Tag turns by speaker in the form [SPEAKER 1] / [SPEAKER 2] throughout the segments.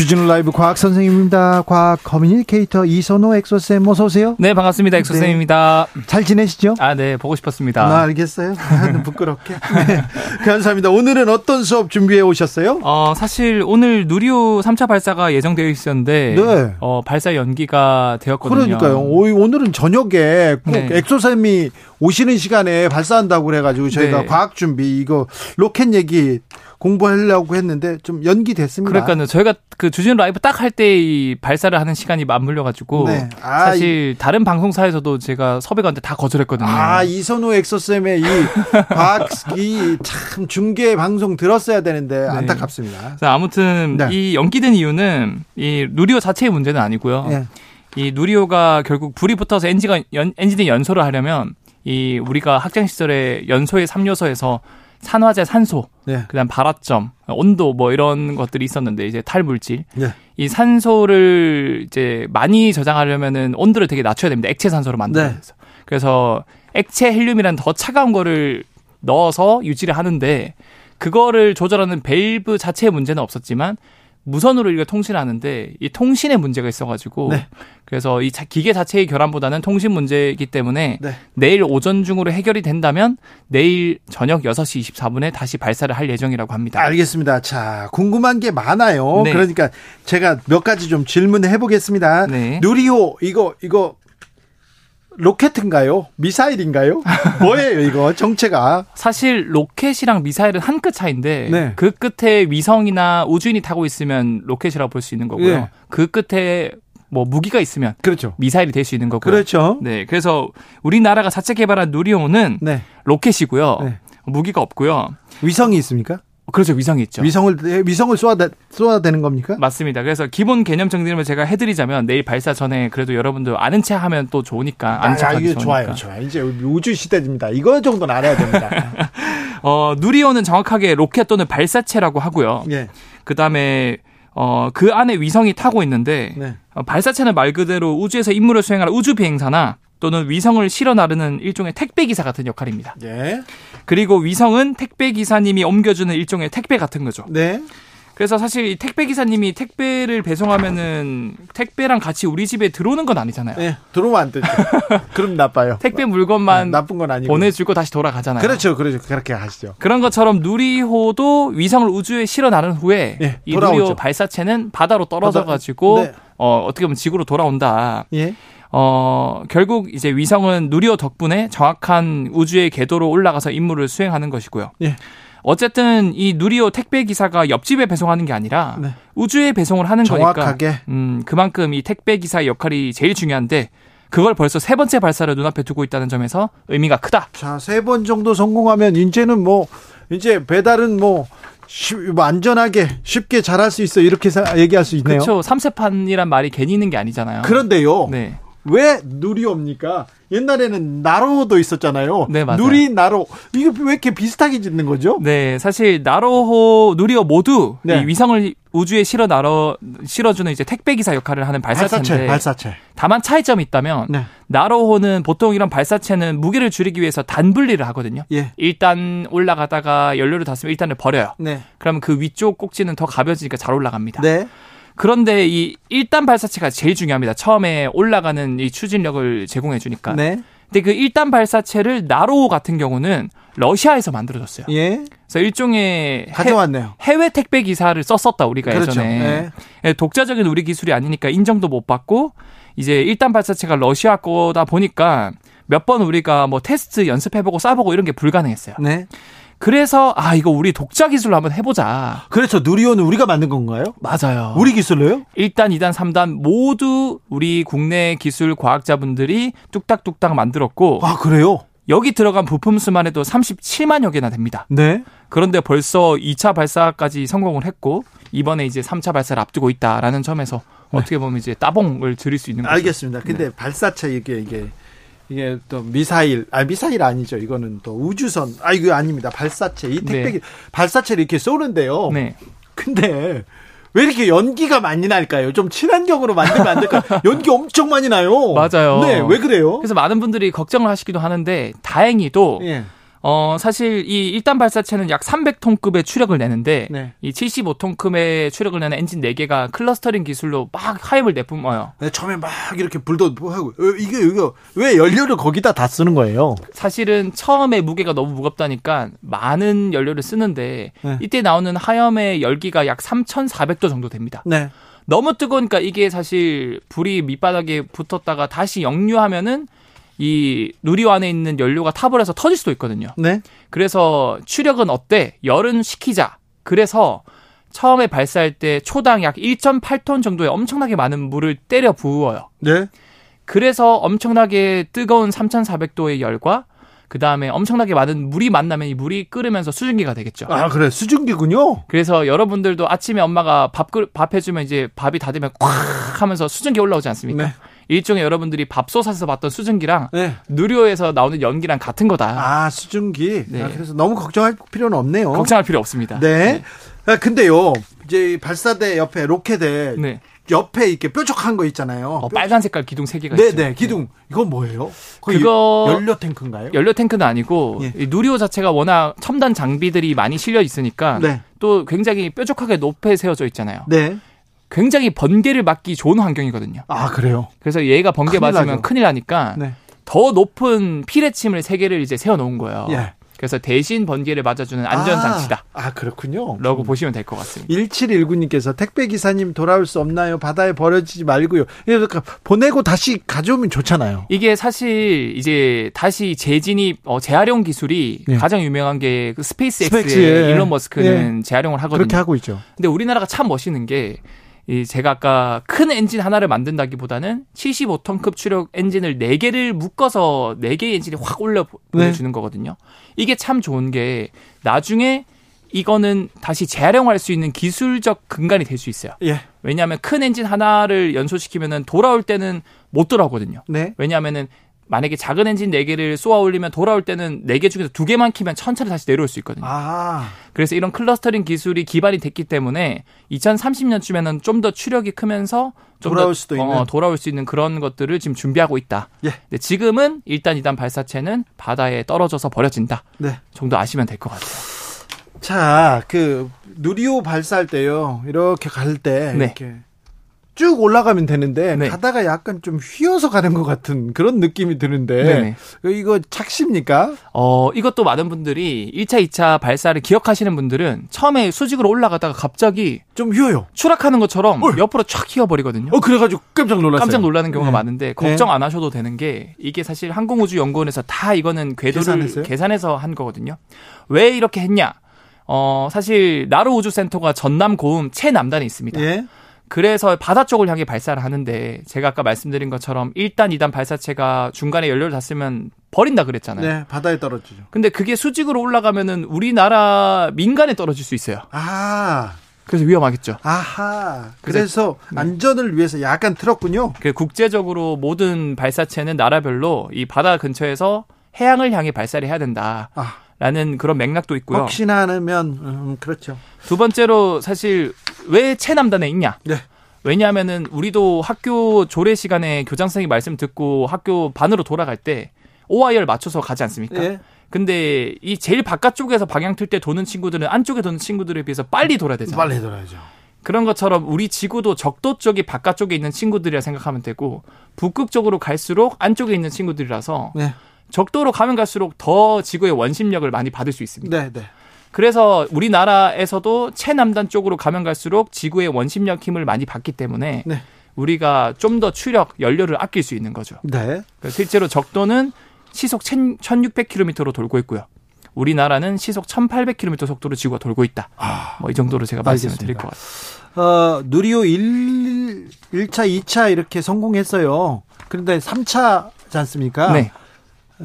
[SPEAKER 1] 주진우 라이브 과학 선생님입니다. 과학 커뮤니케이터 이선호 엑소쌤 어서 오세요.
[SPEAKER 2] 네, 반갑습니다. 엑소쌤입니다.
[SPEAKER 1] 네. 잘 지내시죠?
[SPEAKER 2] 아, 네, 보고 싶었습니다.
[SPEAKER 1] 아, 알겠어요. 아, 부끄럽게. 네. 감사합니다. 오늘은 어떤 수업 준비해 오셨어요?
[SPEAKER 2] 어, 사실 오늘 누리호 3차 발사가 예정되어 있었는데
[SPEAKER 1] 네.
[SPEAKER 2] 어, 발사 연기가 되었거든요.
[SPEAKER 1] 그러니까요. 오, 오늘은 저녁에 꼭
[SPEAKER 2] 네.
[SPEAKER 1] 엑소쌤이 오시는 시간에 발사한다고 그래가지고 저희가
[SPEAKER 2] 네.
[SPEAKER 1] 과학 준비 이거 로켓 얘기 공부하려고 했는데 좀 연기됐습니다.
[SPEAKER 2] 그러니까요. 저희가 그 주진우 라이브 딱 할 때 이 발사를 하는 시간이 맞물려 가지고
[SPEAKER 1] 네. 아,
[SPEAKER 2] 사실 다른 방송사에서도 제가 섭외가 왔는데 다 거절했거든요.
[SPEAKER 1] 아 이선호 엑소쌤의 이 과학이 참 중계 방송 들었어야 되는데 안타깝습니다.
[SPEAKER 2] 그래서 아무튼
[SPEAKER 1] 네.
[SPEAKER 2] 이 연기된 이유는 이 누리호 자체의 문제는 아니고요.
[SPEAKER 1] 예.
[SPEAKER 2] 이 누리호가 결국 불이 붙어서 엔진가 연, 엔진의 연소를 하려면 이 우리가 학창 시절에 연소의 3요소에서 산화제 산소,
[SPEAKER 1] 네.
[SPEAKER 2] 그다음 발화점, 온도 뭐 이런 것들이 있었는데 이제 탈물질.
[SPEAKER 1] 네.
[SPEAKER 2] 이 산소를 이제 많이 저장하려면은 온도를 되게 낮춰야 됩니다. 액체 산소로 만들어서.
[SPEAKER 1] 네.
[SPEAKER 2] 그래서 액체 헬륨이라는 더 차가운 거를 넣어서 유지를 하는데 그거를 조절하는 밸브 자체의 문제는 없었지만 무선으로 우리가 통신하는데 이 통신에 문제가 있어가지고
[SPEAKER 1] 네.
[SPEAKER 2] 그래서 이 자- 기계 자체의 결함보다는 통신 문제이기 때문에
[SPEAKER 1] 네.
[SPEAKER 2] 내일 오전 중으로 해결이 된다면 내일 저녁 6시 24분에 다시 발사를 할 예정이라고 합니다.
[SPEAKER 1] 알겠습니다. 자, 궁금한 게 많아요.
[SPEAKER 2] 네.
[SPEAKER 1] 그러니까 제가 몇 가지 좀 질문해 보겠습니다.
[SPEAKER 2] 네.
[SPEAKER 1] 누리호 이거 이거 로켓인가요? 미사일인가요? 뭐예요, 이거 정체가?
[SPEAKER 2] 사실 로켓이랑 미사일은 한 끗 차인데
[SPEAKER 1] 네.
[SPEAKER 2] 그 끝에 위성이나 우주인이 타고 있으면 로켓이라고 볼 수 있는 거고요.
[SPEAKER 1] 예.
[SPEAKER 2] 그 끝에 뭐 무기가 있으면
[SPEAKER 1] 그렇죠.
[SPEAKER 2] 미사일이 될 수 있는 거고요.
[SPEAKER 1] 그렇죠.
[SPEAKER 2] 네, 그래서 우리나라가 자체 개발한 누리호는
[SPEAKER 1] 네.
[SPEAKER 2] 로켓이고요.
[SPEAKER 1] 네.
[SPEAKER 2] 무기가 없고요.
[SPEAKER 1] 위성이 있습니까?
[SPEAKER 2] 그렇죠, 위성이 있죠.
[SPEAKER 1] 위성을 위성을 쏘아 쏘아 되는 겁니까?
[SPEAKER 2] 맞습니다. 그래서 기본 개념 정리를 제가 해드리자면 내일 발사 전에 그래도 여러분들 아는 체 하면 또 좋으니까 아는
[SPEAKER 1] 아,
[SPEAKER 2] 척하기 좋으니까.
[SPEAKER 1] 좋아요, 좋아요. 이제 우주 시대입니다. 이거 정도는 알아야 됩니다.
[SPEAKER 2] 어, 누리호는 정확하게 로켓 또는 발사체라고 하고요.
[SPEAKER 1] 예,
[SPEAKER 2] 그 다음에 어, 그 안에 위성이 타고 있는데
[SPEAKER 1] 네.
[SPEAKER 2] 어, 발사체는 말 그대로 우주에서 임무를 수행하는 우주 비행사나 또는 위성을 실어 나르는 일종의 택배 기사 같은 역할입니다.
[SPEAKER 1] 예,
[SPEAKER 2] 그리고 위성은 택배 기사님이 옮겨주는 일종의 택배 같은 거죠.
[SPEAKER 1] 네.
[SPEAKER 2] 그래서 사실 이 택배 기사님이 택배를 배송하면은 택배랑 같이 우리 집에 들어오는 건 아니잖아요.
[SPEAKER 1] 네, 들어오면 안 되죠. 그럼 나빠요.
[SPEAKER 2] 택배 물건만
[SPEAKER 1] 나쁜 건 아니고.
[SPEAKER 2] 보내주고 다시 돌아가잖아요.
[SPEAKER 1] 그렇죠, 그렇죠. 그렇게 하시죠.
[SPEAKER 2] 그런 것처럼 누리호도 위성을 우주에 실어 나른 후에
[SPEAKER 1] 예,
[SPEAKER 2] 이. 누리호 발사체는 바다로 떨어져 가지고
[SPEAKER 1] 바다- 네.
[SPEAKER 2] 어, 어떻게 보면 지구로 돌아온다.
[SPEAKER 1] 예,
[SPEAKER 2] 어, 결국 이제 위성은 누리호 덕분에 정확한 우주의 궤도로 올라가서 임무를 수행하는 것이고요.
[SPEAKER 1] 예.
[SPEAKER 2] 어쨌든 이 누리호 택배 기사가 옆집에 배송하는 게 아니라
[SPEAKER 1] 네.
[SPEAKER 2] 우주에 배송을 하는
[SPEAKER 1] 정확하게.
[SPEAKER 2] 거니까 음, 그만큼 이 택배 기사의 역할이 제일 중요한데 그걸 벌써 세 번째 발사를 눈앞에 두고 있다는 점에서 의미가 크다.
[SPEAKER 1] 자, 세 번 정도 성공하면 이제는 뭐 이제 배달은 뭐 안전하게 쉽게 잘할 수 있어 이렇게 사- 얘기할 수 있네요.
[SPEAKER 2] 그렇죠. 삼세판이란 말이 괜히 있는 게 아니잖아요.
[SPEAKER 1] 그런데요.
[SPEAKER 2] 네.
[SPEAKER 1] 왜 누리호입니까? 옛날에는 나로도 있었잖아요.
[SPEAKER 2] 네, 맞아요.
[SPEAKER 1] 누리 나로 이게 왜 이렇게 비슷하게 짓는 거죠?
[SPEAKER 2] 네, 사실 나로호, 누리호 모두
[SPEAKER 1] 네.
[SPEAKER 2] 이 위성을 우주에 실어 나러 실어주는 이제 택배 기사 역할을 하는
[SPEAKER 1] 발사체,
[SPEAKER 2] 발사체인데
[SPEAKER 1] 발사체.
[SPEAKER 2] 다만 차이점이 있다면
[SPEAKER 1] 네.
[SPEAKER 2] 나로호는 보통 이런 발사체는 무게를 줄이기 위해서 단 분리를 하거든요.
[SPEAKER 1] 예.
[SPEAKER 2] 일단 올라가다가 연료를 다 쓰면 일단을 버려요.
[SPEAKER 1] 네.
[SPEAKER 2] 그러면 그 위쪽 꼭지는 더 가벼워지니까 잘 올라갑니다.
[SPEAKER 1] 네.
[SPEAKER 2] 그런데 이 1단 발사체가 제일 중요합니다. 처음에 올라가는 이 추진력을 제공해 주니까.
[SPEAKER 1] 네.
[SPEAKER 2] 근데 그 1단 발사체를 나로호 같은 경우는 러시아에서 만들어졌어요.
[SPEAKER 1] 예.
[SPEAKER 2] 그래서 일종의 해,
[SPEAKER 1] 가져왔네요.
[SPEAKER 2] 해 외 택배 기사를 썼었다 우리가
[SPEAKER 1] 그렇죠.
[SPEAKER 2] 예전에
[SPEAKER 1] 네.
[SPEAKER 2] 예, 독자적인 우리 기술이 아니니까 인정도 못 받고 이제 1단 발사체가 러시아 거다 보니까 몇 번 우리가 뭐 테스트 연습해보고 쏴보고 이런 게 불가능했어요.
[SPEAKER 1] 네.
[SPEAKER 2] 그래서 아 이거 우리 독자 기술로 한번 해보자.
[SPEAKER 1] 그렇죠. 누리호는 우리가 만든 건가요?
[SPEAKER 2] 맞아요.
[SPEAKER 1] 우리 기술로요?
[SPEAKER 2] 1단, 2단, 3단 모두 우리 국내 기술 과학자분들이 뚝딱뚝딱 만들었고
[SPEAKER 1] 아, 그래요?
[SPEAKER 2] 여기 들어간 부품 수만 해도 37만여 개나 됩니다.
[SPEAKER 1] 네.
[SPEAKER 2] 그런데 벌써 2차 발사까지 성공을 했고 이번에 이제 3차 발사를 앞두고 있다라는 점에서 네. 어떻게 보면 이제 따봉을 드릴 수 있는
[SPEAKER 1] 거죠. 알겠습니다. 근데 네. 발사체 이게 이게 이게 또 미사일, 아 미사일 아니죠. 이거는 또 우주선. 아 이거 아닙니다. 발사체. 이 택배 네. 발사체를 이렇게 쏘는데요. 네. 근데 왜 이렇게 연기가 많이 날까요? 좀 친환경으로 만들면 안 될까요? 연기 엄청 많이 나요.
[SPEAKER 2] 맞아요.
[SPEAKER 1] 네, 왜 그래요?
[SPEAKER 2] 그래서 많은 분들이 걱정을 하시기도 하는데 다행히도 예. 어, 사실 이 1단 발사체는 약 300톤급의 추력을 내는데 네. 이 75톤급의 추력을 내는 엔진 4개가 clustering 기술로 막 화염을 내뿜어요.
[SPEAKER 1] 네, 처음에 막 이렇게 불도 하고 이게 이거 왜 연료를 거기다 다 쓰는 거예요?
[SPEAKER 2] 사실은 처음에 무게가 너무 무겁다니까 많은 연료를 쓰는데 네. 이때 나오는 하염의 열기가 약 3,400도 정도 됩니다. 네. 너무 뜨거우니까 이게 사실 불이 밑바닥에 붙었다가 다시 역류하면은 이 누리호 안에 있는 연료가 해서 터질 수도 있거든요. 네. 그래서 추력은 어때? 열은 식히자. 그래서 처음에 발사할 때 초당 약 1.8톤 정도의 엄청나게 많은 물을 때려 부어요. 네. 그래서 엄청나게 뜨거운 3,400도의 열과 그 다음에 엄청나게 많은 물이 만나면 이 물이 끓으면서 수증기가 되겠죠.
[SPEAKER 1] 아, 그래. 수증기군요.
[SPEAKER 2] 그래서 여러분들도 아침에 엄마가 밥, 밥 해주면 이제 밥이 다 되면 꽉 하면서 수증기 올라오지 않습니까? 네. 일종의 여러분들이 밥솥에서 봤던 수증기랑 네. 누리호에서 나오는 연기랑 같은 거다.
[SPEAKER 1] 아 수증기. 네. 아, 그래서 너무 걱정할 필요는 없네요.
[SPEAKER 2] 걱정할 필요 없습니다.
[SPEAKER 1] 네. 네. 아, 근데요 이제 발사대 옆에 로켓에 네. 옆에 이렇게 뾰족한 거 있잖아요.
[SPEAKER 2] 어, 빨간 색깔 기둥 세 개가
[SPEAKER 1] 네, 있죠. 네, 기둥. 이건 뭐예요? 그거 연료 탱크인가요?
[SPEAKER 2] 연료 탱크는 아니고 예. 누리호 자체가 워낙 첨단 장비들이 많이 실려 있으니까 네. 또 굉장히 뾰족하게 높게 세워져 있잖아요. 네. 굉장히 번개를 맞기 좋은 환경이거든요.
[SPEAKER 1] 아 그래요?
[SPEAKER 2] 그래서 얘가 번개 큰일 맞으면 나죠. 큰일 나니까 네. 더 높은 피레침을 세 개를 이제 세워 놓은 거예요. 예. 그래서 대신 번개를 맞아주는 안전장치다.
[SPEAKER 1] 아, 아 그렇군요.
[SPEAKER 2] 라고 음. 보시면 될 것 같습니다.
[SPEAKER 1] 1719님께서 택배기사님 돌아올 수 없나요? 바다에 버려지지 말고요. 그러니까 보내고 다시 가져오면 좋잖아요.
[SPEAKER 2] 이게 사실 이제 다시 재진입, 어, 재활용 기술이 네. 가장 유명한 게 그 스페이스X의 일론 머스크는 네. 재활용을 하거든요.
[SPEAKER 1] 그렇게 하고 있죠.
[SPEAKER 2] 근데 우리나라가 참 멋있는 게 이 제가 아까 큰 엔진 하나를 만든다기보다는 75톤급 추력 엔진을 4개를 묶어서 4개의 엔진이 확 올려 보내주는 네. 거거든요. 이게 참 좋은 게 나중에 이거는 다시 재활용할 수 있는 기술적 근간이 될 수 있어요. 예. 왜냐하면 큰 엔진 하나를 연소시키면은 돌아올 때는 못 돌아오거든요. 네. 왜냐하면은 만약에 작은 엔진 4개를 쏘아 올리면 돌아올 때는 4개 중에서 2개만 키면 천천히 다시 내려올 수 있거든요. 아. 그래서 이런 클러스터링g 기술이 기반이 됐기 때문에 2030년쯤에는 좀 더 추력이 크면서 좀
[SPEAKER 1] 돌아올 수도 어, 있는
[SPEAKER 2] 돌아올 수 있는 그런 것들을 지금 준비하고 있다. 예. 근데 지금은 일단 이단 발사체는 바다에 떨어져서 버려진다. 네. 정도 아시면 될 것 같아요.
[SPEAKER 1] 자, 그 누리호 발사할 때요. 이렇게 갈때 네. 이렇게 쭉 올라가면 되는데 네. 가다가 약간 좀 휘어서 가는 것 같은 그런 느낌이 드는데 네네. 이거 착시입니까?
[SPEAKER 2] 어 이것도 많은 분들이 1차, 2차 발사를 기억하시는 분들은 처음에 수직으로 올라가다가 갑자기
[SPEAKER 1] 좀 휘어요.
[SPEAKER 2] 추락하는 것처럼 어. 옆으로 촥 휘어버리거든요.
[SPEAKER 1] 어 그래가지고 깜짝 놀랐어요.
[SPEAKER 2] 깜짝 놀라는 경우가 네. 많은데 걱정 네. 안 하셔도 되는 게 이게 사실 항공우주연구원에서 다 이거는 궤도를 계산했어요? 계산해서 한 거거든요. 왜 이렇게 했냐? 어 사실 나로 우주센터가 전남 고음 최남단에 있습니다. 예. 그래서 바다 쪽을 향해 발사를 하는데 제가 아까 말씀드린 것처럼 1단, 2단 발사체가 중간에 연료를 다 쓰면 버린다 그랬잖아요.
[SPEAKER 1] 네, 바다에 떨어지죠.
[SPEAKER 2] 근데 그게 수직으로 올라가면은 우리나라 민간에 떨어질 수 있어요. 아. 그래서 위험하겠죠.
[SPEAKER 1] 아하. 그래서, 그래서 네. 안전을 위해서 약간 틀었군요.
[SPEAKER 2] 그 국제적으로 모든 발사체는 나라별로 이 바다 근처에서 해양을 향해 발사를 해야 된다. 아. 라는 그런 맥락도 있고요.
[SPEAKER 1] 혹시나 하면 음, 그렇죠.
[SPEAKER 2] 두 번째로 사실 왜 체남단에 있냐? 네. 왜냐하면은 우리도 학교 조례 시간에 교장 선생님 말씀 듣고 학교 반으로 돌아갈 때 OIR 맞춰서 가지 않습니까? 네. 근데 이 제일 바깥쪽에서 방향 틀 때 도는 친구들은 안쪽에 도는 친구들에 비해서 빨리 돌아야 되잖아요.
[SPEAKER 1] 빨리 돌아야죠.
[SPEAKER 2] 그런 것처럼 우리 지구도 적도 쪽이 바깥쪽에 있는 친구들이라 생각하면 되고 북극 쪽으로 갈수록 안쪽에 있는 친구들이라서 네. 적도로 가면 갈수록 더 지구의 원심력을 많이 받을 수 있습니다. 네, 네. 그래서 우리나라에서도 최남단 쪽으로 가면 갈수록 지구의 원심력 힘을 많이 받기 때문에 네. 우리가 좀 더 추력, 연료를 아낄 수 있는 거죠. 네. 실제로 적도는 시속 1600km로 돌고 있고요. 우리나라는 시속 1800km 속도로 지구가 돌고 있다. 아, 뭐이 정도로 제가 말씀을 드릴 것 같습니다.
[SPEAKER 1] 어, 누리호 1, 1차, 2차 이렇게 성공했어요. 그런데 3차지 않습니까? 네.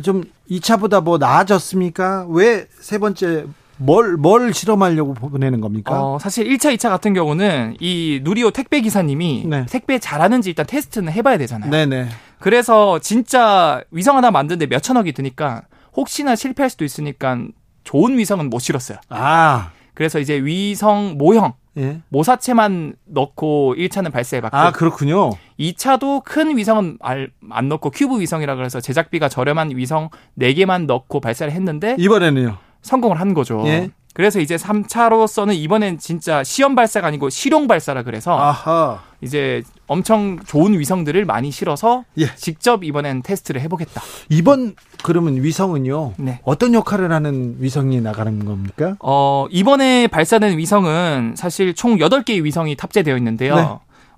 [SPEAKER 1] 좀 2차보다 뭐 나아졌습니까? 왜 세 번째 뭘, 뭘 실험하려고 보내는 겁니까?
[SPEAKER 2] 어, 사실 1차, 2차 같은 경우는 이 누리호 택배 기사님이 네. 택배 잘하는지 일단 테스트는 해봐야 되잖아요. 네네. 그래서 진짜 위성 하나 만드는데 몇 천억이 드니까 혹시나 실패할 수도 있으니까 좋은 위성은 못 실었어요. 아. 그래서 이제 위성 모형 예. 모사체만 넣고 1차는 발사해봤고.
[SPEAKER 1] 아, 그렇군요.
[SPEAKER 2] 2차도 큰 위성은 안 넣고 큐브 위성이라 그래서 제작비가 저렴한 위성 4개만 넣고 발사를 했는데.
[SPEAKER 1] 이번에는요?
[SPEAKER 2] 성공을 한 거죠. 예. 그래서 이제 3차로서는 이번엔 진짜 시험 발사가 아니고 실용 발사라 그래서 아하. 이제 엄청 좋은 위성들을 많이 실어서 예. 직접 이번엔 테스트를 해보겠다.
[SPEAKER 1] 이번 그러면 위성은요? 네. 어떤 역할을 하는 위성이 나가는 겁니까?
[SPEAKER 2] 어, 이번에 발사된 위성은 사실 총 8개의 위성이 탑재되어 있는데요. 네.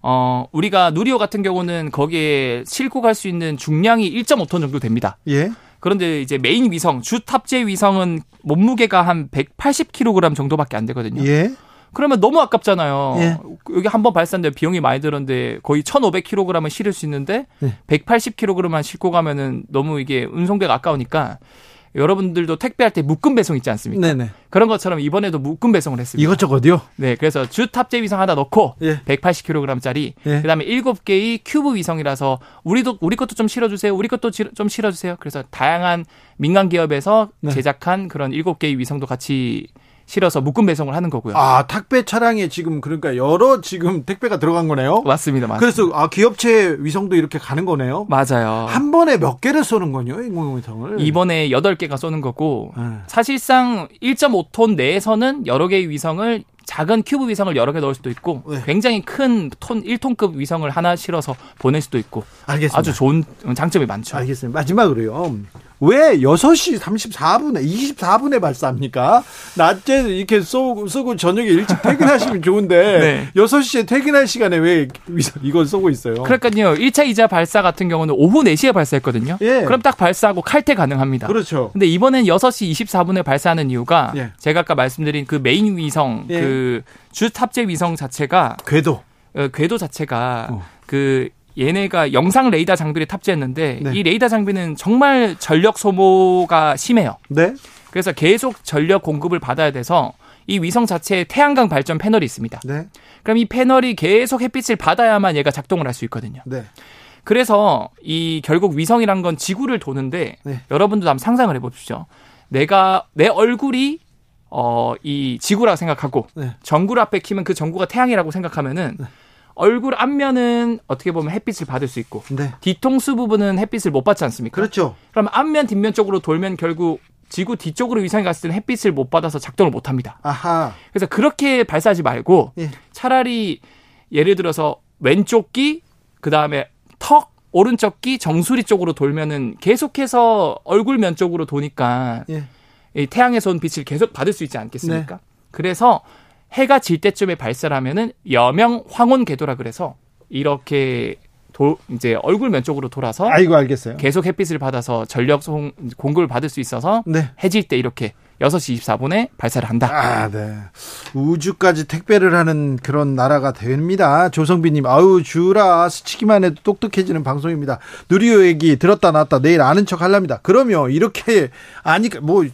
[SPEAKER 2] 어, 우리가 누리호 같은 경우는 거기에 싣고 갈 수 있는 중량이 1.5톤 정도 됩니다. 예. 그런데 이제 메인 위성, 주 탑재 위성은 몸무게가 한 180kg 정도밖에 안 되거든요. 예. 그러면 너무 아깝잖아요. 예. 여기 한 번 발사인데 비용이 많이 들었는데 거의 1,500kg을 실을 수 있는데 예. 180kg만 싣고 가면은 너무 이게 운송비가 아까우니까 여러분들도 택배할 때 묶음 배송 있지 않습니까? 네네. 그런 것처럼 이번에도 묶음 배송을 했습니다.
[SPEAKER 1] 이것저것요?
[SPEAKER 2] 네, 그래서 주 탑재 위성 하나 넣고 예. 180kg짜리, 예. 그다음에 7개의 큐브 위성이라서 우리도 우리 것도 좀 실어주세요. 우리 것도 좀 실어주세요. 그래서 다양한 민간 기업에서 네. 제작한 그런 7개의 위성도 같이 실어서 묶음 배송을 하는 거고요.
[SPEAKER 1] 아, 택배 차량에 지금 그러니까 여러 지금 택배가 들어간 거네요.
[SPEAKER 2] 맞습니다. 맞습니다.
[SPEAKER 1] 그래서 아, 기업체 위성도 이렇게 가는 거네요.
[SPEAKER 2] 맞아요.
[SPEAKER 1] 한 번에 몇 개를 쏘는 거요 인공위성을?
[SPEAKER 2] 이번에 8개가 쏘는 거고 네. 사실상 1.5톤 내에서는 여러 개의 위성을 작은 큐브 위성을 여러 개 넣을 수도 있고 네. 굉장히 큰 톤 1톤급 위성을 하나 실어서 보낼 수도 있고 알겠습니다. 아주 좋은 장점이 많죠.
[SPEAKER 1] 알겠습니다. 마지막으로요. 왜 6시 34분에 24분에 발사합니까? 낮에 이렇게 쏘고, 쏘고 저녁에 일찍 퇴근하시면 좋은데 네. 6시에 퇴근할 시간에 왜 이걸 쏘고 있어요?
[SPEAKER 2] 그러니까요. 1차 2차 발사 같은 경우는 오후 4시에 발사했거든요. 예. 그럼 딱 발사하고 칼퇴 가능합니다.
[SPEAKER 1] 그렇죠.
[SPEAKER 2] 근데 이번엔 6시 24분에 발사하는 이유가 예. 제가 아까 말씀드린 그 메인 위성 예. 그 주 탑재 위성 자체가
[SPEAKER 1] 궤도
[SPEAKER 2] 어, 궤도 자체가 어. 그 얘네가 영상 레이더 장비를 탑재했는데 네. 이 레이더 장비는 정말 전력 소모가 심해요. 네. 그래서 계속 전력 공급을 받아야 돼서 이 위성 자체에 태양광 발전 패널이 있습니다. 네. 그럼 이 패널이 계속 햇빛을 받아야만 얘가 작동을 할 수 있거든요. 네. 그래서 이 결국 위성이란 건 지구를 도는데 네. 여러분도 한번 상상을 해보십시오. 내가 내 얼굴이 어 이 지구라고 생각하고 네. 전구를 앞에 키면 그 전구가 태양이라고 생각하면은 네. 얼굴 앞면은 어떻게 보면 햇빛을 받을 수 있고 네. 뒤통수 부분은 햇빛을 못 받지 않습니까?
[SPEAKER 1] 그렇죠.
[SPEAKER 2] 그럼 앞면 뒷면 쪽으로 돌면 결국 지구 뒤쪽으로 위성이 갔을 때는 햇빛을 못 받아서 작동을 못 합니다. 아하. 그래서 그렇게 발사하지 말고 예. 차라리 예를 들어서 왼쪽 귀 그다음에 턱 오른쪽 귀 정수리 쪽으로 돌면은 계속해서 얼굴 면 쪽으로 도니까 예. 이 태양에서 온 빛을 계속 받을 수 있지 않겠습니까? 네. 그래서 해가 질 때쯤에 발사하면은 여명 황혼 궤도라 그래서 이렇게 도, 이제 얼굴 면 쪽으로 돌아서
[SPEAKER 1] 아이고 알겠어요.
[SPEAKER 2] 계속 햇빛을 받아서 전력 송, 공급을 받을 수 있어서 네. 해질 때 이렇게 6시 24분에 발사를 한다.
[SPEAKER 1] 아, 네. 우주까지 택배를 하는 그런 나라가 됩니다. 조성빈 님, 아우, 주라. 스치기만 해도 똑똑해지는 방송입니다. 누리호 얘기 들었다 놨다 내일 아는 척 하랍니다. 그러면 이렇게, 아니, 뭐,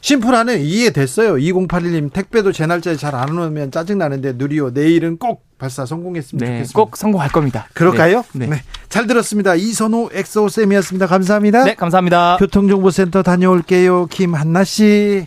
[SPEAKER 1] 심플하네 이해됐어요. 2081님 택배도 제 날짜에 잘 안 오면 짜증나는데 누리호 내일은 꼭 발사 성공했으면 네, 좋겠습니다.
[SPEAKER 2] 꼭 성공할 겁니다.
[SPEAKER 1] 그럴까요? 네. 네. 네. 잘 들었습니다. 이선호 엑소쌤이었습니다. 감사합니다.
[SPEAKER 2] 네, 감사합니다.
[SPEAKER 1] 교통정보센터 다녀올게요. 김한나 씨.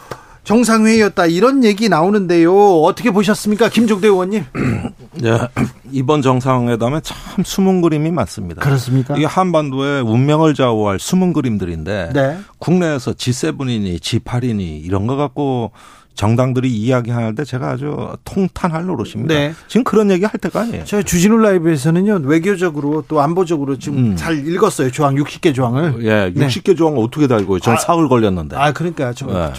[SPEAKER 1] 정상회의였다 이런 얘기 나오는데요. 어떻게 보셨습니까, 김종대 의원님?
[SPEAKER 3] 네, 이번 정상회담에 참 숨은 그림이 많습니다.
[SPEAKER 1] 그렇습니까?
[SPEAKER 3] 이게 한반도의 운명을 좌우할 숨은 그림들인데 네. 국내에서 G7이니 G8이니 이런 거 갖고 정당들이 이야기하는데 제가 아주 통탄할 노릇입니다. 네. 지금 그런 얘기 할 때가 아니에요.
[SPEAKER 1] 저희 주진우 라이브에서는요 외교적으로 또 안보적으로 지금 음. 잘 읽었어요 조항 60개 조항을.
[SPEAKER 3] 예, 60개 조항을 어떻게 다 읽어요? 전 아, 사흘 걸렸는데.
[SPEAKER 1] 아 그러니까 좀 네.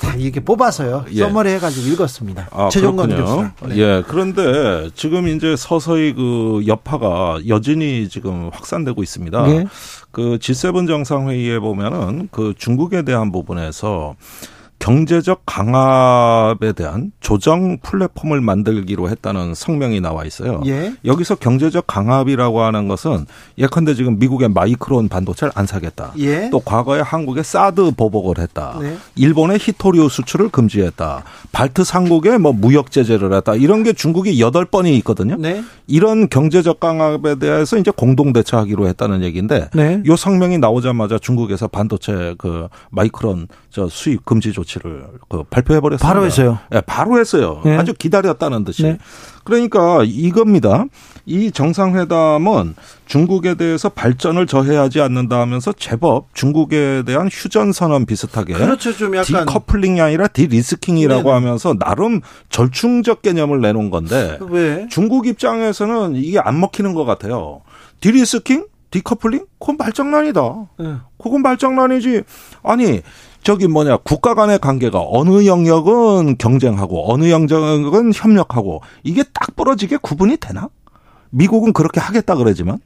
[SPEAKER 1] 다 이렇게 뽑아서요. 예. 서머리 해가지고 읽었습니다.
[SPEAKER 3] 아, 최종관 교수. 네. 예. 그런데 지금 이제 서서히 그 여파가 여전히 지금 확산되고 있습니다. 네. 그 G7 정상회의에 보면은 그 중국에 대한 부분에서 경제적 강압에 대한 조정 플랫폼을 만들기로 했다는 성명이 나와 있어요. 예. 여기서 경제적 강압이라고 하는 것은 예컨대 지금 미국의 마이크론 반도체를 안 사겠다. 예. 또 과거에 한국에 사드 보복을 했다. 네. 일본의 히토리오 수출을 금지했다. 발트 삼국에 뭐 무역 제재를 했다. 이런 게 중국이 여덟 번이 있거든요. 네. 이런 경제적 강압에 대해서 이제 공동 대처하기로 했다는 얘기인데 네. 요 성명이 나오자마자 중국에서 반도체 그 마이크론 저 수입 금지 조치 조치를 그 발표해 버렸습니다.
[SPEAKER 1] 바로 했어요.
[SPEAKER 3] 네, 바로 했어요. 네. 아주 기다렸다는 듯이. 네. 그러니까 이겁니다. 이 정상회담은 중국에 대해서 발전을 저해하지 않는다 하면서 제법 중국에 대한 휴전 선언 비슷하게
[SPEAKER 1] 그렇죠. 좀 약간
[SPEAKER 3] decoupling이 아니라 de-risking이라고 네 하면서 나름 절충적 개념을 내놓은 건데 왜? 중국 입장에서는 이게 안 먹히는 것 같아요. De-risking? Decoupling? 그건 말장난이다. 네. 그건 말장난이지. 아니 저기 뭐냐 국가 간의 관계가 어느 영역은 경쟁하고 어느 영역은 협력하고 이게 딱 부러지게 구분이 되나? 미국은 그렇게 하겠다 그러지만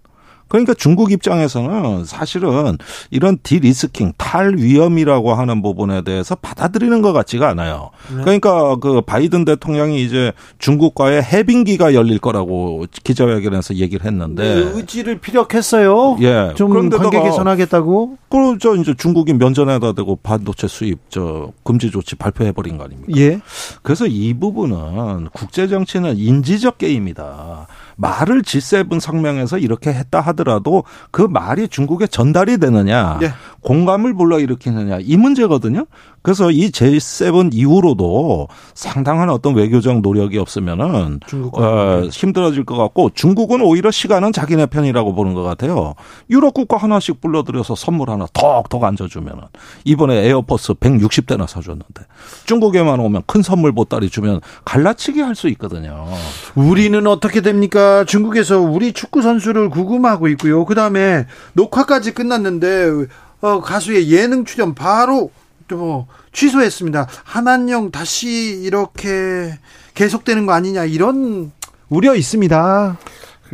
[SPEAKER 3] 그러니까 중국 입장에서는 사실은 이런 디리스킹, 탈위험이라고 하는 부분에 대해서 받아들이는 것 같지가 않아요. 네. 그러니까 그 바이든 대통령이 이제 중국과의 해빙기가 열릴 거라고 기자회견에서 얘기를 했는데 네,
[SPEAKER 1] 의지를 피력했어요. 예. 좀 관계 개선하겠다고.
[SPEAKER 3] 그렇죠. 이제 중국이 면전에다 대고 반도체 수입 저 금지 조치 발표해 버린 거 아닙니까? 예. 그래서 이 부분은 국제 정치는 인지적 게임이다. 말을 G7 성명에서 이렇게 했다 하더라도 그 말이 중국에 전달이 되느냐, 네. 공감을 불러일으키느냐 이 문제거든요. 그래서 이 G7 이후로도 상당한 어떤 외교적 노력이 없으면은 어, 힘들어질 것 같고 중국은 오히려 시간은 자기네 편이라고 보는 것 같아요. 유럽 국가 하나씩 불러들여서 선물 하나 턱턱 얹어주면은 이번에 에어버스 160대나 사줬는데 중국에만 오면 큰 선물 보따리 주면 갈라치기 할 수 있거든요.
[SPEAKER 1] 우리는 어떻게 됩니까? 중국에서 우리 축구 선수를 구금하고 있고요. 그 다음에 녹화까지 끝났는데 어, 가수의 예능 출연 바로 또 취소했습니다. 한한령 다시 이렇게 계속되는 거 아니냐 이런 우려 있습니다.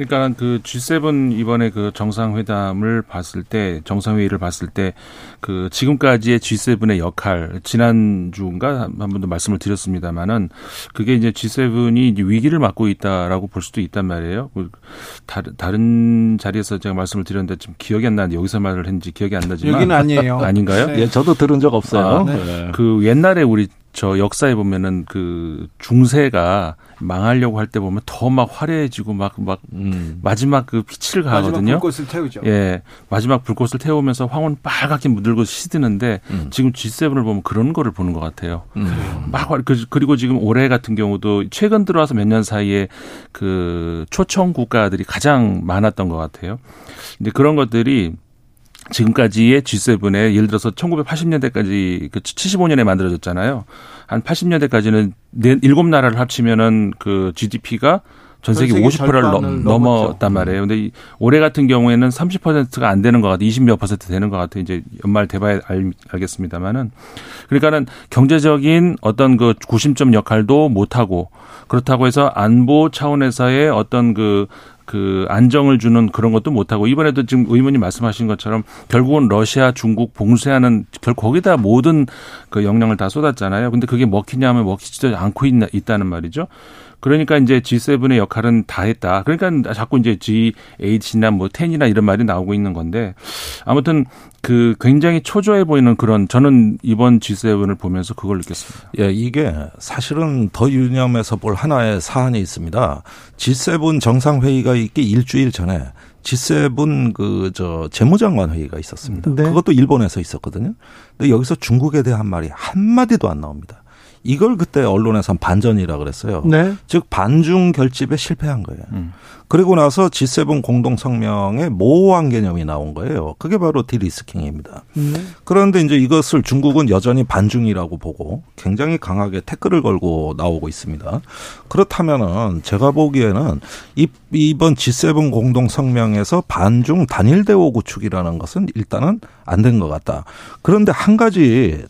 [SPEAKER 4] 그러니까 그 G7 이번에 그 정상회담을 봤을 때 정상회의를 봤을 때 그 지금까지의 G7의 역할 지난 주인가 한 번도 말씀을 드렸습니다마는 그게 이제 G7이 이제 위기를 맞고 있다라고 볼 수도 있단 말이에요. 그 다른 다른 자리에서 제가 말씀을 드렸는데 지금 기억이 안 나는데 여기서 말을 했는지 기억이 안 나지만
[SPEAKER 1] 여기는 아니에요.
[SPEAKER 4] 아닌가요?
[SPEAKER 3] 네. 예, 저도 들은 적 없어요. 아,
[SPEAKER 4] 네. 그 옛날에 우리 저 역사에 보면은 그 중세가 망하려고 할 때 보면 더 막 화려해지고 막, 막, 음. 마지막 그 빛을 가거든요.
[SPEAKER 1] 마지막 불꽃을 태우죠.
[SPEAKER 4] 예. 마지막 불꽃을 태우면서 황혼 빨갛게 물들고 시드는데 음. 지금 G7을 보면 그런 거를 보는 것 같아요. 음. 막, 그, 그리고 지금 올해 같은 경우도 최근 들어와서 몇 년 사이에 그 초청 국가들이 가장 많았던 것 같아요. 근데 그런 것들이 지금까지의 G7에 예를 들어서 1980년대까지 그 75년에 만들어졌잖아요. 한 80년대까지는 네, 일곱 나라를 합치면은 그 GDP가 전 세계 50%를 넘, 넘었단 말이에요. 근데 올해 같은 경우에는 30%가 안 되는 것 같아요. 20몇 퍼센트 되는 것 같아요. 이제 연말 돼봐야 알, 알겠습니다만은. 그러니까는 경제적인 어떤 그 구심점 역할도 못하고 그렇다고 해서 안보 차원에서의 어떤 그 그 안정을 주는 그런 것도 못하고 이번에도 지금 의원님 말씀하신 것처럼 결국은 러시아, 중국 봉쇄하는 결 거기다 모든 그 역량을 다 쏟았잖아요. 근데 그게 먹히냐면 먹히지도 않고 있나, 있다는 말이죠. 그러니까 이제 G7의 역할은 다 했다. 그러니까 자꾸 이제 G8이나 뭐 10이나 이런 말이 나오고 있는 건데 아무튼 그 굉장히 초조해 보이는 그런 저는 이번 G7을 보면서 그걸 느꼈습니다.
[SPEAKER 3] 예, 이게 사실은 더 유념해서 볼 하나의 사안이 있습니다. G7 정상회의가 있기 일주일 전에 G7 그 저 재무장관 회의가 있었습니다. 네. 그것도 일본에서 있었거든요. 근데 여기서 중국에 대한 말이 한 마디도 안 나옵니다. 이걸 그때 언론에선 반전이라 그랬어요. 네. 즉 반중 결집에 실패한 거예요. 음. 그리고 나서 G7 공동 성명에 모호한 개념이 나온 거예요. 그게 바로 디리스킹입니다. 네. 그런데 이제 이것을 중국은 여전히 반중이라고 보고 굉장히 강하게 태클을 걸고 나오고 있습니다. 그렇다면은 제가 보기에는 이번 G7 공동 성명에서 반중 단일 대오 구축이라는 것은 일단은 안 된 것 같다. 그런데 한 가지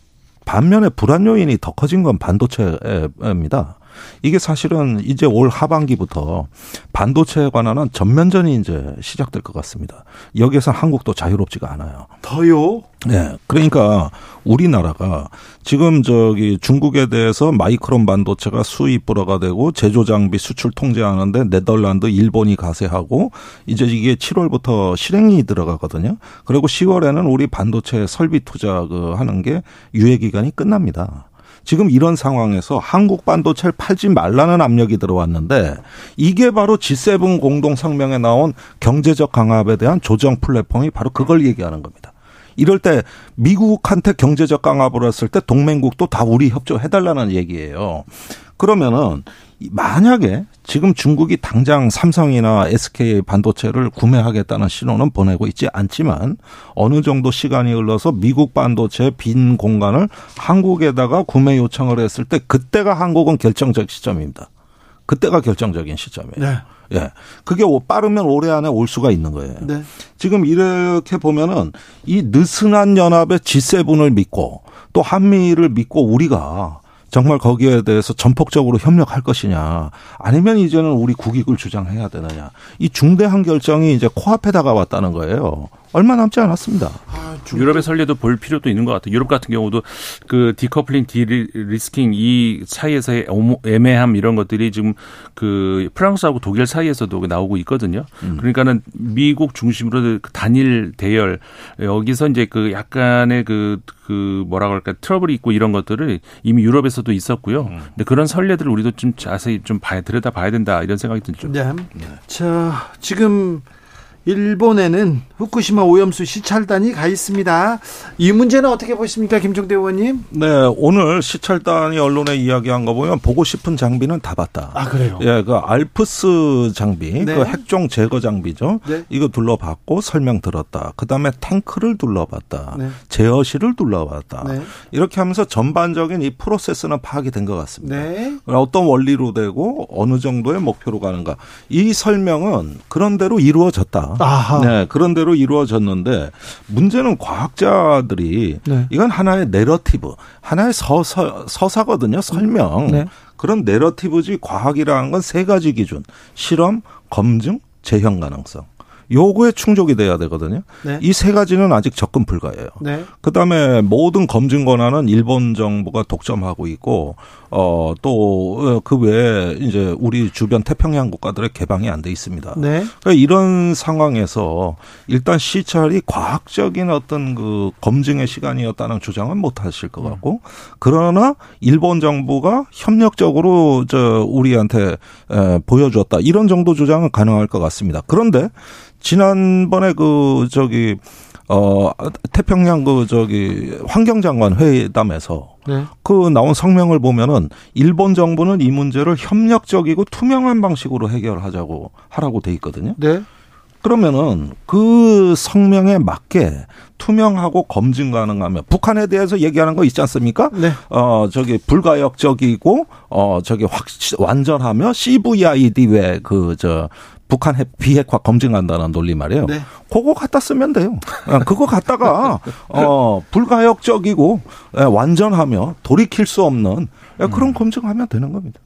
[SPEAKER 3] 반면에 불안 요인이 더 커진 건 반도체입니다. 이게 사실은 이제 올 하반기부터 반도체에 관한 전면전이 이제 시작될 것 같습니다. 여기에서 한국도 자유롭지가 않아요.
[SPEAKER 1] 더요?
[SPEAKER 3] 네. 그러니까 우리나라가 지금 저기 중국에 대해서 마이크론 반도체가 수입 불허가 되고 제조 장비 수출 통제하는데 네덜란드, 일본이 가세하고 이제 이게 7월부터 실행이 들어가거든요. 그리고 10월에는 우리 반도체 설비 투자 그 하는 게 유예 기간이 끝납니다. 지금 이런 상황에서 한국 반도체를 팔지 말라는 압력이 들어왔는데 이게 바로 G7 공동 성명에 나온 경제적 강압에 대한 조정 플랫폼이 바로 그걸 얘기하는 겁니다. 이럴 때 미국한테 경제적 강압을 했을 때 동맹국도 다 우리 협조해달라는 얘기예요. 그러면은 만약에 지금 중국이 당장 삼성이나 SK 반도체를 구매하겠다는 신호는 보내고 있지 않지만 어느 정도 시간이 흘러서 미국 반도체 빈 공간을 한국에다가 구매 요청을 했을 때 그때가 한국은 결정적 시점입니다. 그때가 결정적인 시점이에요. 네. 예. 그게 빠르면 올해 안에 올 수가 있는 거예요. 네. 지금 이렇게 보면은 이 느슨한 연합의 G7을 믿고 또 한미를 믿고 우리가 정말 거기에 대해서 전폭적으로 협력할 것이냐 아니면 이제는 우리 국익을 주장해야 되느냐 이 중대한 결정이 이제 코앞에 다가왔다는 거예요. 얼마 남지 않았습니다. 아,
[SPEAKER 4] 유럽의 선례도 볼 필요도 있는 것 같아요. 유럽 같은 경우도 그 decoupling, de-risking 이 사이에서의 애매함 이런 것들이 지금 그 프랑스하고 독일 사이에서도 나오고 있거든요. 음. 그러니까는 미국 중심으로 그 단일 대열 여기서 이제 그 약간의 그, 그 뭐라 그럴까 트러블이 있고 이런 것들을 이미 유럽에서도 있었고요. 음. 근데 그런 설례들을 우리도 좀 자세히 좀 봐야 들여다 봐야 된다 이런 생각이 들죠.
[SPEAKER 1] 네. 네. 자, 지금 일본에는 후쿠시마 오염수 시찰단이 가 있습니다. 이 문제는 어떻게 보십니까, 김종대 의원님?
[SPEAKER 3] 네, 오늘 시찰단이 언론에 이야기한 거 보면 보고 싶은 장비는 다 봤다.
[SPEAKER 1] 아 그래요?
[SPEAKER 3] 예, 그 알프스 장비, 네. 그 핵종 제거 장비죠. 네. 이거 둘러봤고 설명 들었다. 그 다음에 탱크를 둘러봤다. 네. 제어실을 둘러봤다. 네. 이렇게 하면서 전반적인 이 프로세스는 파악이 된 것 같습니다. 네. 어떤 원리로 되고 어느 정도의 목표로 가는가. 이 설명은 그런 대로 이루어졌다.
[SPEAKER 1] 아하.
[SPEAKER 3] 네, 그런 대로 이루어졌는데 문제는 과학자들이 네. 이건 하나의 내러티브, 하나의 서서 서사거든요. 설명. 네. 그런 내러티브지 과학이라는 건 세 가지 기준. 실험, 검증, 재현 가능성. 요거에 충족이 돼야 되거든요. 네. 이세 가지는 아직 접근 불가예요. 네. 그다음에 모든 검증 권한은 일본 정부가 독점하고 있고 어 또 그 외에 이제 우리 주변 태평양 국가들의 개방이 안 돼 있습니다. 네. 그러니까 이런 상황에서 일단 시찰이 과학적인 어떤 그 검증의 시간이었다는 주장은 못 하실 것 같고 그러나 일본 정부가 협력적으로 저 우리한테 에, 보여주었다 이런 정도 주장은 가능할 것 같습니다. 그런데 지난번에 그 저기 어 태평양 그 저기 환경장관 회담에서 네. 그 나온 성명을 보면은 일본 정부는 이 문제를 협력적이고 투명한 방식으로 해결하자고 하라고 돼 있거든요. 네. 그러면은 그 성명에 맞게 투명하고 검증 가능하면 북한에 대해서 얘기하는 거 있지 않습니까? 네. 어 저기 불가역적이고 어 저기 확 완전하며 CVID 외그저 북한 핵 비핵화 검증한다는 논리 말이에요. 네. 그거 갖다 쓰면 돼요. 아, 그거 갖다가 어 불가역적이고 예, 완전하며 돌이킬 수 없는 예, 그런 음. 검증하면 되는 겁니다.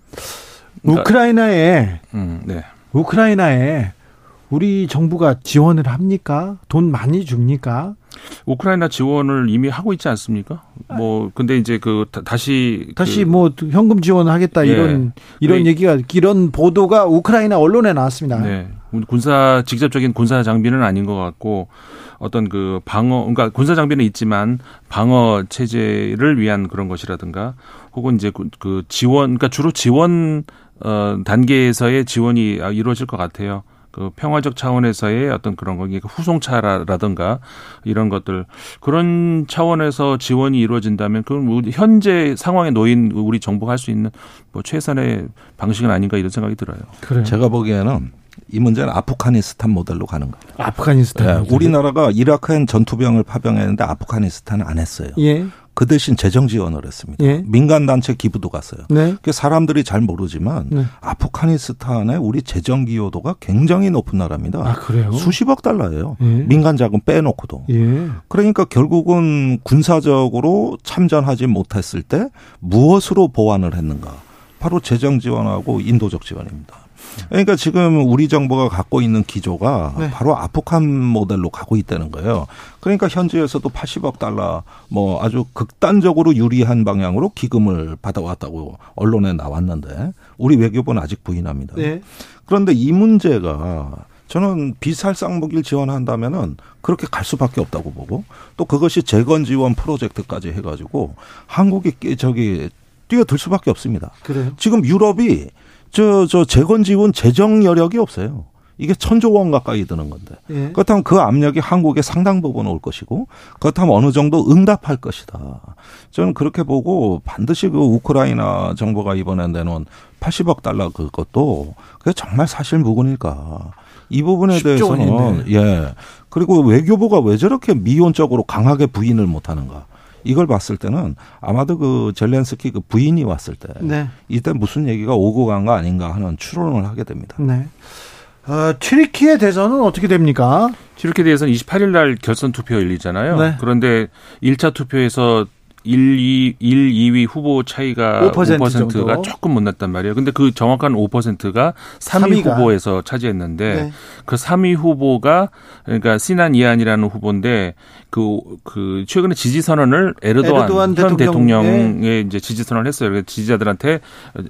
[SPEAKER 1] 우크라이나에 음, 네. 우크라이나에 우리 정부가 지원을 합니까? 돈 많이 줍니까?
[SPEAKER 4] 우크라이나 지원을 이미 하고 있지 않습니까? 뭐 근데 이제 그 다시
[SPEAKER 1] 다시 그 뭐 현금 지원하겠다 예. 이런 이런 네. 얘기가 이런 보도가 우크라이나 언론에 나왔습니다. 네.
[SPEAKER 4] 군사 직접적인 군사 장비는 아닌 것 같고 어떤 그 방어 그러니까 군사 장비는 있지만 방어 체제를 위한 그런 것이라든가 혹은 이제 그, 그 지원 그러니까 주로 지원 어 단계에서의 지원이 이루어질 것 같아요. 그 평화적 차원에서의 어떤 그런 거, 후송차라든가 이런 것들 그런 차원에서 지원이 이루어진다면 그건 현재 상황에 놓인 우리 정부가 할 수 있는 뭐 최선의 방식은 아닌가 이런 생각이 들어요.
[SPEAKER 3] 그래요. 제가 보기에는 이 문제는 아프가니스탄 모델로 가는 거예요.
[SPEAKER 1] 아프가니스탄.
[SPEAKER 3] 네, 우리나라가 이라크엔 전투병을 파병했는데 아프가니스탄은 안 했어요. 예. 그 대신 재정 지원을 했습니다. 예. 민간 단체 기부도 갔어요. 네. 그 사람들이 잘 모르지만 네. 아프가니스탄의 우리 재정 기여도가 굉장히 높은 나라입니다.
[SPEAKER 1] 아, 그래요?
[SPEAKER 3] 수십억 달러예요. 예. 민간 자금 빼놓고도. 예. 그러니까 결국은 군사적으로 참전하지 못했을 때 무엇으로 보완을 했는가? 바로 재정 지원하고 인도적 지원입니다. 그러니까 지금 우리 정부가 갖고 있는 기조가 네. 바로 아프간 모델로 가고 있다는 거예요. 그러니까 현지에서도 80억 달러 뭐 아주 극단적으로 유리한 방향으로 기금을 받아왔다고 언론에 나왔는데 우리 외교부는 아직 부인합니다. 네. 그런데 이 문제가 저는 비살 쌍무기를 지원한다면은 그렇게 갈 수밖에 없다고 보고 또 그것이 재건 지원 프로젝트까지 해가지고 한국이 저기 뛰어들 수밖에 없습니다.
[SPEAKER 1] 그래요?
[SPEAKER 3] 지금 유럽이 저, 저 재건 지원 재정 여력이 없어요. 이게 천조 원 가까이 드는 건데. 예. 그렇다면 그 압력이 한국에 상당 부분 올 것이고 그렇다면 어느 정도 응답할 것이다. 저는 그렇게 보고 반드시 그 우크라이나 정부가 이번에 내놓은 80억 달러 그것도 그게 정말 사실 무근일까. 이 부분에 대해서는 원이네. 예. 그리고 외교부가 왜 저렇게 미온적으로 강하게 부인을 못 하는가. 이걸 봤을 때는 아마도 그 젤렌스키 그 부인이 왔을 때 네. 이때 무슨 얘기가 오고 간 거 아닌가 하는 추론을 하게 됩니다.
[SPEAKER 1] 네. 어, 튀르키예 대선은 어떻게 됩니까?
[SPEAKER 4] 튀르키예 대선 28일 날 결선 투표 열리잖아요. 네. 그런데 1차 투표에서 1, 2, 1, 2위 후보 차이가 5%, 5%가 조금 못 났단 말이에요. 근데 그 정확한 5%가 3위 3위가. 후보에서 차지했는데 네. 그 3위 후보가 그러니까 시난 이안이라는 후보인데 그, 그, 최근에 지지 선언을 에르도안, 에르도안 현 대통령, 의 이제 지지 선언을 했어요. 지지자들한테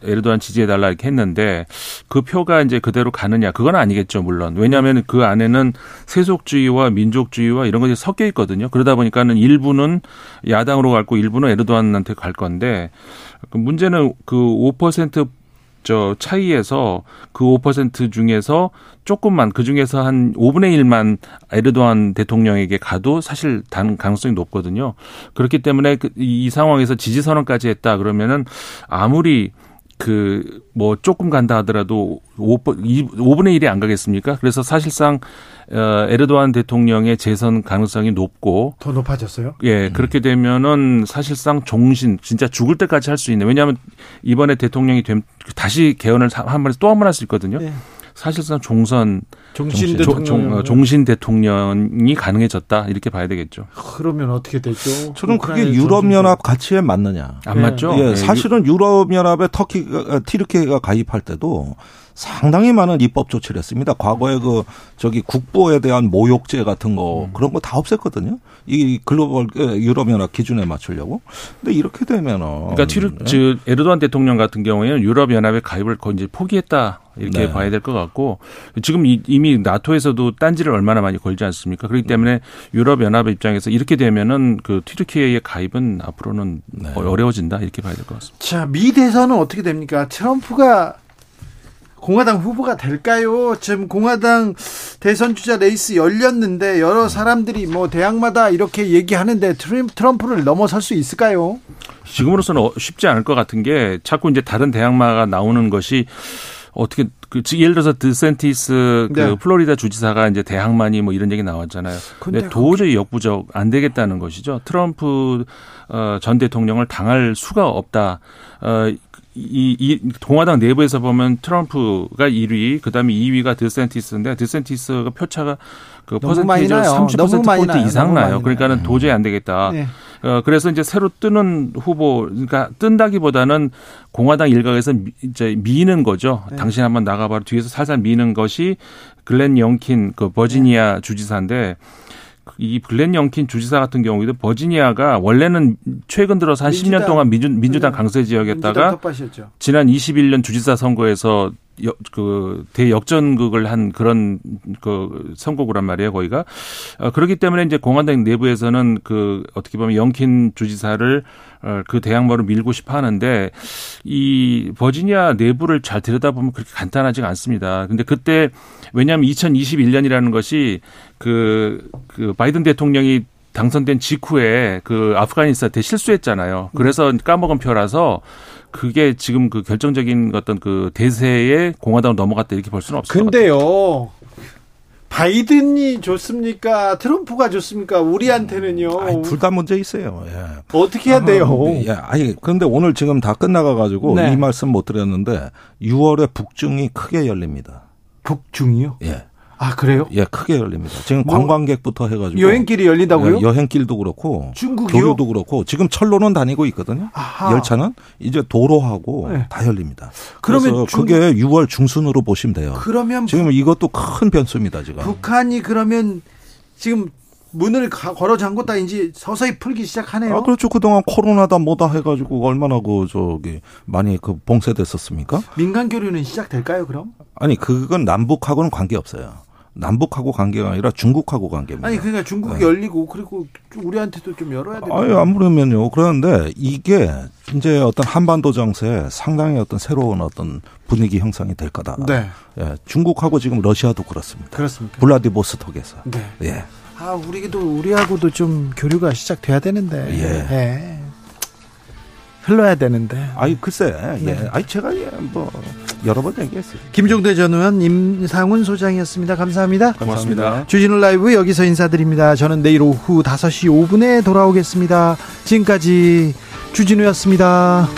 [SPEAKER 4] 에르도안 지지해달라 이렇게 했는데 그 표가 이제 그대로 가느냐. 그건 아니겠죠, 물론. 왜냐하면 그 안에는 세속주의와 민족주의와 이런 것이 섞여 있거든요. 그러다 보니까는 일부는 야당으로 갈고 일부는 에르도안한테 갈 건데 그 문제는 그 5% 저 차이에서 그 5% 중에서 조금만 그 중에서 한 5분의 1만 에르도안 대통령에게 가도 사실 단 가능성이 높거든요. 그렇기 때문에 그이 상황에서 지지 선언까지 했다 그러면은 아무리 그 뭐 조금 간다 하더라도 5, 5분의 1이 안 가겠습니까? 그래서 사실상 어, 에르도안 대통령의 재선 가능성이 높고
[SPEAKER 1] 더 높아졌어요?
[SPEAKER 4] 예, 음. 그렇게 되면은 사실상 종신 진짜 죽을 때까지 할 수 있는 왜냐하면 이번에 대통령이 되 다시 개헌을 한 번에 또 한 번 할 수 있거든요. 네. 사실상 종선
[SPEAKER 1] 종신 대통령
[SPEAKER 4] 어, 종신 대통령이 가능해졌다 이렇게 봐야 되겠죠.
[SPEAKER 1] 그러면 어떻게 되죠?
[SPEAKER 3] 저는 그게 유럽 연합 가치에 맞느냐?
[SPEAKER 4] 안 네. 맞죠?
[SPEAKER 3] 예, 네. 사실은 유럽 연합에 터키가 티르키가 가입할 때도 상당히 많은 입법 조치를 했습니다. 과거에 그 저기 국보에 대한 모욕죄 같은 거 음. 그런 거 다 없앴거든요. 이 글로벌 유럽 연합 기준에 맞추려고. 근데 이렇게 되면은
[SPEAKER 4] 그러니까 티르 네. 즉 에르도안 대통령 같은 경우에는 유럽 연합에 가입을 거의 이제 포기했다. 이렇게 네. 봐야 될 것 같고 지금 이미 나토에서도 딴지를 얼마나 많이 걸지 않습니까? 그렇기 때문에 유럽 연합의 입장에서 이렇게 되면은 그 튀르키예의 가입은 앞으로는 네. 어려워진다 이렇게 봐야 될 것 같습니다.
[SPEAKER 1] 자, 미 대선은 어떻게 됩니까? 트럼프가 공화당 후보가 될까요? 지금 공화당 대선 주자 레이스 열렸는데 여러 사람들이 뭐 대항마다 이렇게 얘기하는데 트럼프를 넘어설 수 있을까요?
[SPEAKER 4] 지금으로서는 어, 쉽지 않을 것 같은 게 자꾸 이제 다른 대학마가 나오는 것이 어떻게 그 예를 들어서 드센티스 그 네. 플로리다 주지사가 이제 대학만이 뭐 이런 얘기 나왔잖아요. 근데 도저히 역부족 안 되겠다는 것이죠. 트럼프 어, 전 대통령을 당할 수가 없다. 어, 이, 이 공화당 내부에서 보면 트럼프가 1위, 그다음에 2위가 드센티스인데 드센티스가 표차가 그 퍼센테이지로 30% 이상 나요. 그러니까는 도저히 안 되겠다. 네. 어, 그래서 이제 새로 뜨는 후보, 그러니까 뜬다기보다는 공화당 일각에서 미, 이제 미는 거죠. 네. 당신 한번 나가봐라. 뒤에서 살살 미는 것이 글렌 영킨 그 버지니아 네. 주지사인데 이 블렌 영킨 주지사 같은 경우에도 버지니아가 원래는 최근 들어서 한 민주당, 10년 동안 민주, 민주당 강세 지역이었다가 지난 21년 주지사 선거에서 그 대역전극을 한 그런 그 선거구란 말이에요 거기가 어, 그렇기 때문에 이제 공화당 내부에서는 그 어떻게 보면 영킨 주지사를 어, 그 대항마로 밀고 싶어 하는데 이 버지니아 내부를 잘 들여다보면 그렇게 간단하지가 않습니다. 근데 그때 왜냐하면 2021년이라는 것이 그, 그 바이든 대통령이 당선된 직후에 그 아프가니스탄 대 실수했잖아요. 그래서 까먹은 표라서 그게 지금 그 결정적인 어떤 그 대세에 공화당으로 넘어갔다 이렇게 볼 수는 없을 것
[SPEAKER 1] 같아요. 근데요. 바이든이 좋습니까? 트럼프가 좋습니까? 우리한테는요.
[SPEAKER 3] 둘다 문제 있어요. 예.
[SPEAKER 1] 어떻게 해야 돼요?
[SPEAKER 3] 예. 아니, 그런데 오늘 지금 다 끝나가 가지고 네. 이 말씀 못 드렸는데 6월에 북중이 크게 열립니다.
[SPEAKER 1] 북중이요?
[SPEAKER 3] 예.
[SPEAKER 1] 아 그래요?
[SPEAKER 3] 예, 크게 열립니다. 지금 뭐 관광객부터 해가지고
[SPEAKER 1] 여행길이 열린다고요?
[SPEAKER 3] 예, 여행길도 그렇고
[SPEAKER 1] 중국이요?
[SPEAKER 3] 교류도 그렇고 지금 철로는 다니고 있거든요. 아하. 열차는 이제 도로하고 네. 다 열립니다. 그러면 중... 그게 6월 중순으로 보시면 돼요.
[SPEAKER 1] 그러면
[SPEAKER 3] 지금 이것도 큰 변수입니다. 지금
[SPEAKER 1] 북한이 그러면 지금 문을 걸어 잠궜다 이제 서서히 풀기 시작하네요.
[SPEAKER 3] 아, 그렇죠. 그동안 코로나다 뭐다 해가지고 얼마나 그 저기 많이 그 봉쇄됐었습니까?
[SPEAKER 1] 민간 교류는 시작될까요, 그럼?
[SPEAKER 3] 아니, 그건 남북하고는 관계 없어요. 남북하고 관계가 아니라 중국하고 관계입니다.
[SPEAKER 1] 아니 그러니까 중국이 네. 열리고 그리고 우리한테도 좀 열어야 돼요.
[SPEAKER 3] 아니 아무래면요. 그런데 이게 이제 어떤 한반도 정세에 상당히 어떤 새로운 어떤 분위기 형성이 될 거다. 네. 예, 중국하고 지금 러시아도 그렇습니다.
[SPEAKER 1] 그렇습니까?
[SPEAKER 3] 블라디보스톡에서.
[SPEAKER 1] 네. 예. 아 우리도 우리하고도 좀 교류가 시작돼야 되는데. 예. 예. 흘러야 되는데.
[SPEAKER 3] 아이 글쎄, 예. 네. 아이 제가 예, 뭐 여러 번 얘기했어요.
[SPEAKER 1] 김종대 전 의원, 임상훈 소장이었습니다. 감사합니다.
[SPEAKER 3] 고맙습니다.
[SPEAKER 1] 주진우 라이브 여기서 인사드립니다. 저는 내일 오후 5시 5분에 돌아오겠습니다. 지금까지 주진우였습니다.